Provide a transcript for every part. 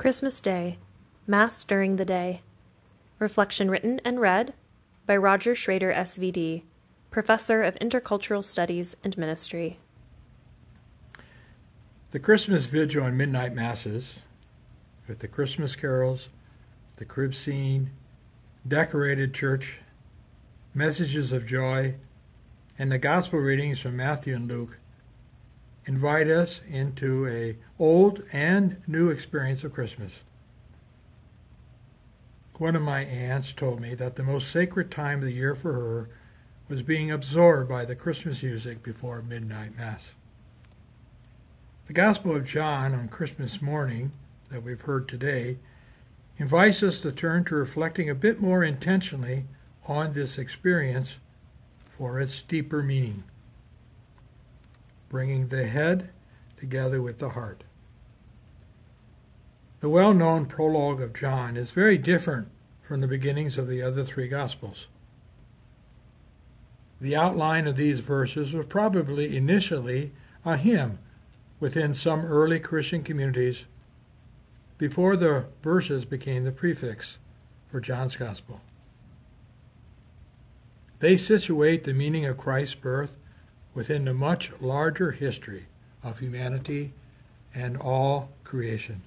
Christmas Day, Mass during the Day. Reflection written and read by Roger Schroeder, SVD, Professor of Intercultural Studies and Ministry. The Christmas Vigil and Midnight Masses, with the Christmas carols, the crib scene, decorated church, messages of joy, and the gospel readings from Matthew and Luke invite us into a old and new experience of Christmas. One of my aunts told me that the most sacred time of the year for her was being absorbed by the Christmas music before midnight mass. The Gospel of John on Christmas morning that we've heard today invites us to turn to reflecting a bit more intentionally on this experience for its deeper meaning bringing the head together with the heart. The well known prologue of John is very different from the beginnings of the other three Gospels. The outline of these verses was probably initially a hymn within some early Christian communities before the verses became the prefix for John's Gospel. They situate the meaning of Christ's birth within the much larger history of humanity and all creation.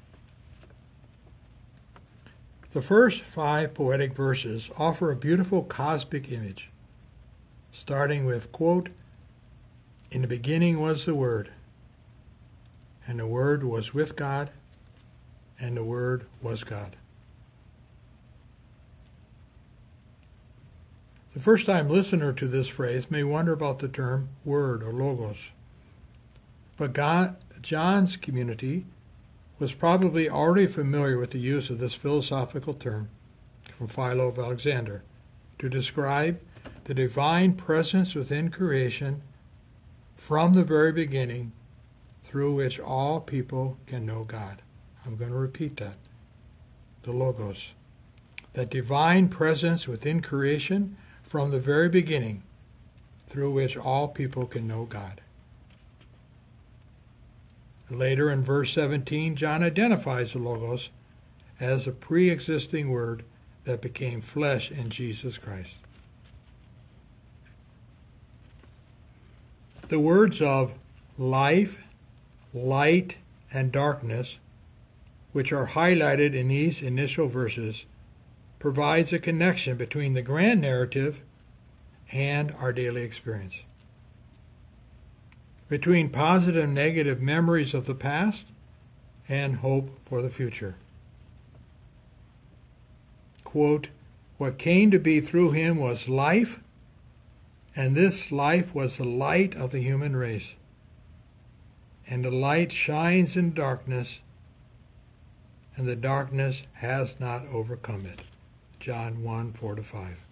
The first five poetic verses offer a beautiful cosmic image, starting with, quote, In the beginning was the Word, and the Word was with God, and the Word was God. The first time listener to this phrase may wonder about the term word or logos. But God, John's community was probably already familiar with the use of this philosophical term from Philo of Alexander to describe the divine presence within creation from the very beginning through which all people can know God. I'm going to repeat that. The Logos. That divine presence within creation from the very beginning through which all people can know God. Later in verse 17, John identifies the Logos as a pre existing Word that became flesh in Jesus Christ. The words of life, light, and darkness, which are highlighted in these initial verses, provides a connection between the grand narrative and our daily experience. Between positive and negative memories of the past and hope for the future. Quote, What came to be through him was life, and this life was the light of the human race. And the light shines in darkness, and the darkness has not overcome it. John 1 4 to 5.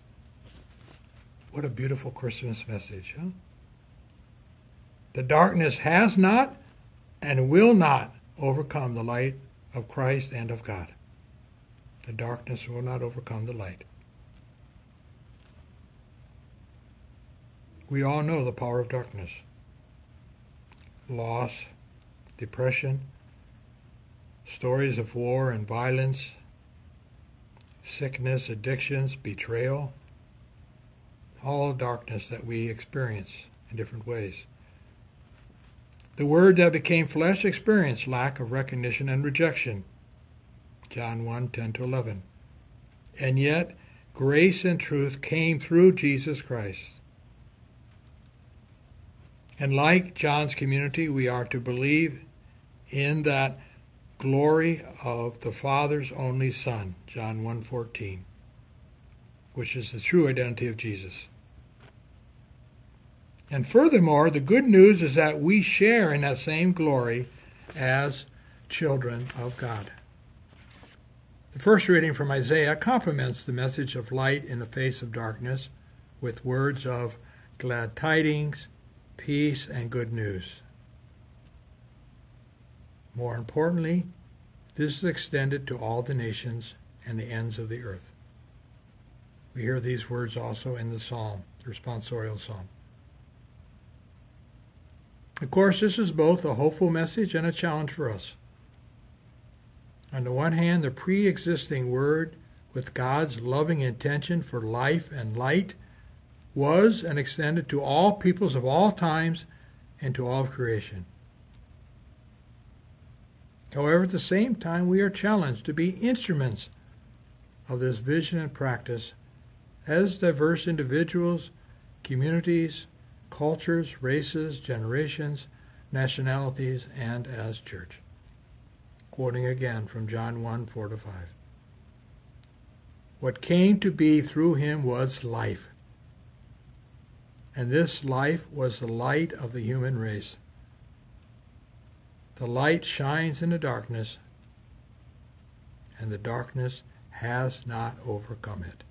What a beautiful Christmas message, huh? The darkness has not and will not overcome the light of Christ and of God. The darkness will not overcome the light. We all know the power of darkness loss, depression, stories of war and violence, sickness, addictions, betrayal, all darkness that we experience in different ways. The Word that became flesh experienced lack of recognition and rejection. John 1 10 to 11. And yet, grace and truth came through Jesus Christ. And like John's community, we are to believe in that glory of the Father's only Son, John 1:14, which is the true identity of Jesus. And furthermore, the good news is that we share in that same glory as children of God. The first reading from Isaiah complements the message of light in the face of darkness with words of glad tidings, peace, and good news. More importantly, this is extended to all the nations and the ends of the earth. We hear these words also in the psalm, the responsorial psalm. Of course, this is both a hopeful message and a challenge for us. On the one hand, the pre existing Word, with God's loving intention for life and light, was and extended to all peoples of all times and to all of creation. However, at the same time, we are challenged to be instruments of this vision and practice as diverse individuals, communities, cultures, races, generations, nationalities, and as church. Quoting again from John 1 4 to 5. What came to be through him was life. And this life was the light of the human race. The light shines in the darkness, and the darkness has not overcome it.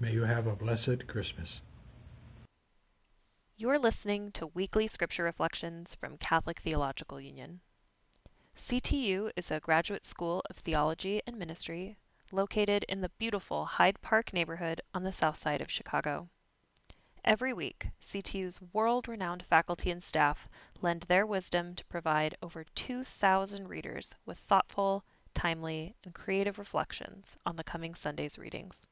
May you have a blessed Christmas. You are listening to weekly scripture reflections from Catholic Theological Union. CTU is a graduate school of theology and ministry located in the beautiful Hyde Park neighborhood on the south side of Chicago. Every week, CTU's world renowned faculty and staff lend their wisdom to provide over 2,000 readers with thoughtful, timely, and creative reflections on the coming Sunday's readings.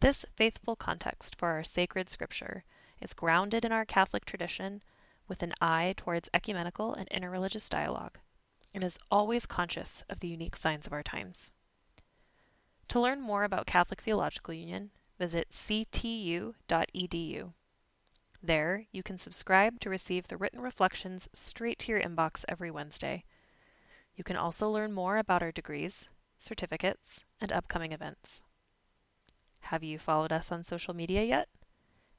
This faithful context for our sacred scripture is grounded in our Catholic tradition with an eye towards ecumenical and interreligious dialogue, and is always conscious of the unique signs of our times. To learn more about Catholic Theological Union, visit ctu.edu. There, you can subscribe to receive the written reflections straight to your inbox every Wednesday. You can also learn more about our degrees, certificates, and upcoming events. Have you followed us on social media yet?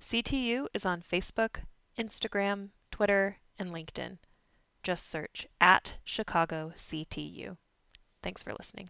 CTU is on Facebook, Instagram, Twitter, and LinkedIn. Just search at Chicago CTU. Thanks for listening.